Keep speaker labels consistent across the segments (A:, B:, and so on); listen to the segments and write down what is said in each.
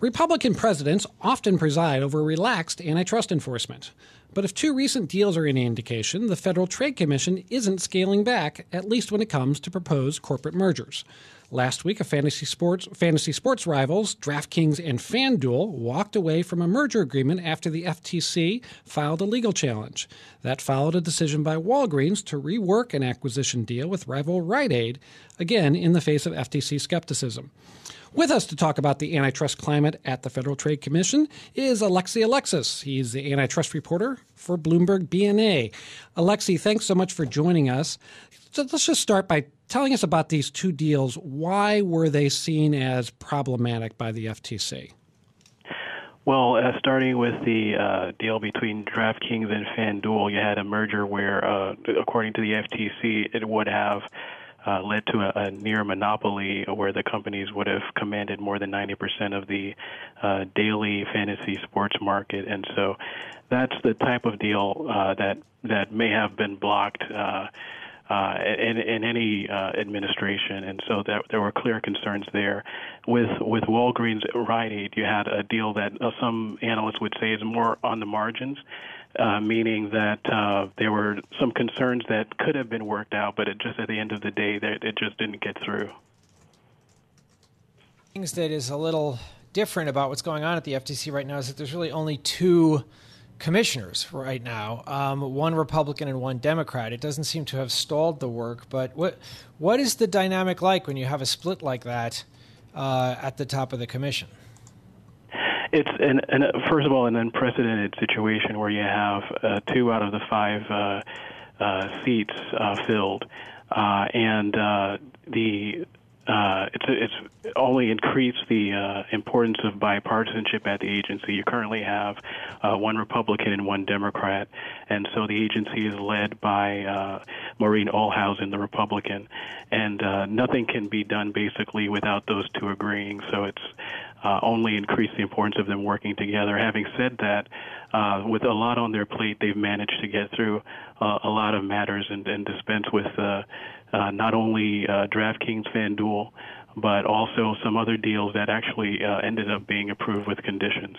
A: Republican presidents often preside over relaxed antitrust enforcement. But if two recent deals are any indication, the Federal Trade Commission isn't scaling back, at least when it comes to proposed corporate mergers. Last week, a fantasy sports fantasy sports rivals, DraftKings and FanDuel, walked away from a merger agreement after the FTC filed a legal challenge. That followed a decision by Walgreens to rework an acquisition deal with rival Rite Aid, again in the face of FTC skepticism. With us to talk about the antitrust climate at the Federal Trade Commission is Alexei Alexis. He's the antitrust reporter for Bloomberg BNA. Alexei, thanks so much for joining us. So let's just start by telling us about these two deals. Why were they seen as problematic by the FTC?
B: Well, uh, starting with the uh, deal between DraftKings and FanDuel, you had a merger where, uh, according to the FTC, it would have uh, led to a, a, near monopoly where the companies would have commanded more than 90% of the uh, daily fantasy sports market. And so that's the type of deal uh, that, that may have been blocked. Uh, uh, in, in any uh, administration, and so there, there were clear concerns there. With with Walgreens Rite Aid, you had a deal that some analysts would say is more on the margins, uh, meaning that uh, there were some concerns that could have been worked out, but it just at the end of the day, it just didn't get through.
C: Things that is a little different about what's going on at the FTC right now is that there's really only two commissioners right now, um, one Republican and one Democrat. It doesn't seem to have stalled the work, but what what is the dynamic like when you have a split like that uh, at the top of the commission?
B: It's an, an, first of all an unprecedented situation where you have uh, two out of the five uh, uh, seats uh, filled, uh, and the it's it's only increased the importance of bipartisanship at the agency. You currently have one Republican and one Democrat, and so the agency is led by Maureen Ohlhausen, the Republican, and nothing can be done basically without those two agreeing. So it's uh, only increase the importance of them working together. Having said that, uh, with a lot on their plate, they've managed to get through uh, a lot of matters and, and dispense with uh, uh, not only uh, DraftKings, FanDuel, but also some other deals that actually uh, ended up being approved with conditions.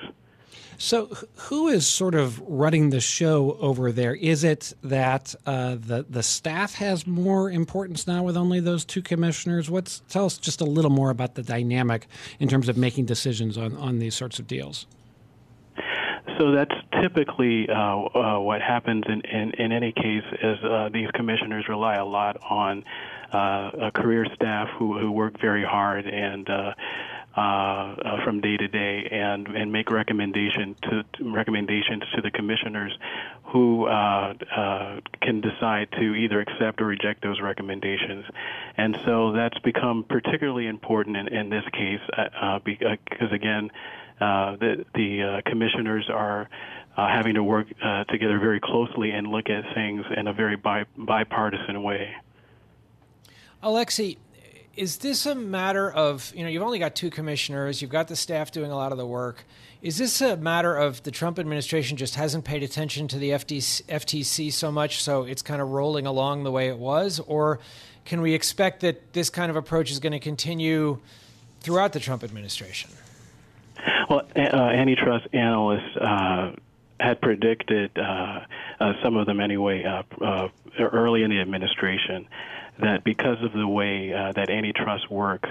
A: So, who is sort of running the show over there? Is it that uh, the the staff has more importance now with only those two commissioners? What's tell us just a little more about the dynamic in terms of making decisions on on these sorts of deals.
B: So that's typically uh, uh, what happens in, in, in any case is uh, these commissioners rely a lot on uh, a career staff who, who work very hard and uh, from day to day and, and make recommendation to, recommendations to the commissioners who uh, uh, can decide to either accept or reject those recommendations. And so that's become particularly important in, in this case uh, uh, because, again, the, the commissioners are having to work together very closely and look at things in a very bi- bipartisan way.
C: Alexei, is this a matter of you know you've only got two commissioners you've got the staff doing a lot of the work. Is this a matter of the trump administration just hasn't paid attention to the FTC, so much so it's kind of rolling along the way it was? Or can we expect that this kind of approach is going to continue throughout the trump administration?
B: Well uh, antitrust analysts uh, had predicted uh, uh some of them anyway uh, uh, early in the administration that because of the way uh, that antitrust works,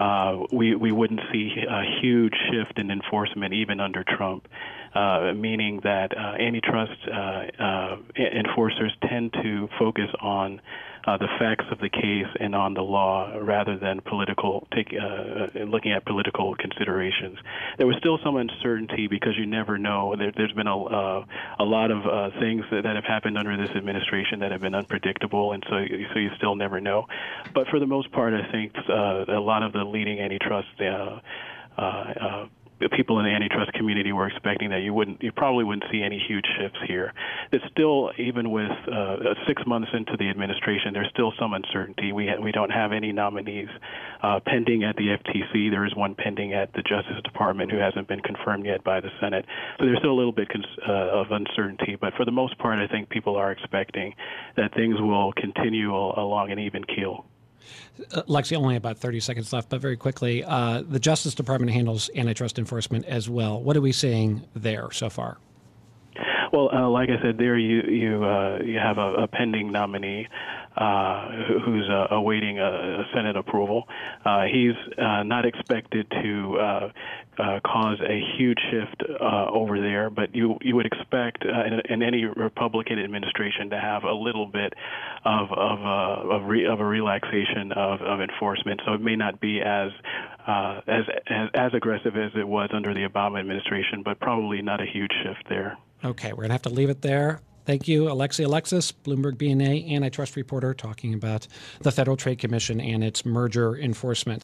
B: uh, we we wouldn't see a huge shift in enforcement even under Trump, uh, meaning that uh, antitrust uh, uh, enforcers tend to focus on uh, the facts of the case and on the law rather than political take uh, looking at political considerations. There was still some uncertainty because you never know. There, has been a uh, a lot of uh, things that, that have happened under this administration that have been unpredictable, and so so you still never know. But for the most part, I think uh, a lot of the leading antitrust. Uh, uh, uh, people in the antitrust community were expecting that you wouldn't, you probably wouldn't see any huge shifts here. It's still, even with uh, six months into the administration, there's still some uncertainty. We ha- we don't have any nominees uh, pending at the FTC. There is one pending at the Justice Department who hasn't been confirmed yet by the Senate. So there's still a little bit cons- uh, of uncertainty. But for the most part, I think people are expecting that things will continue along an even keel.
A: Uh, Lexi, only about 30 seconds left, but very quickly, uh, the Justice Department handles antitrust enforcement as well. What are we seeing there so far?
B: Well, uh, like I said, there you you uh, you have a, a pending nominee Uh, who's uh, awaiting a, Senate approval. Uh, he's uh, not expected to uh, uh, cause a huge shift over there, but you you would expect in, in, any Republican administration to have a little bit of of, of, re, of, a relaxation of, of enforcement. So it may not be as as, as as aggressive as it was under the Obama administration, but probably not a huge shift there.
A: Okay, we're going to have to leave it there. Thank you, Alexei Alexis, Bloomberg BNA antitrust reporter, talking about the Federal Trade Commission and its merger enforcement.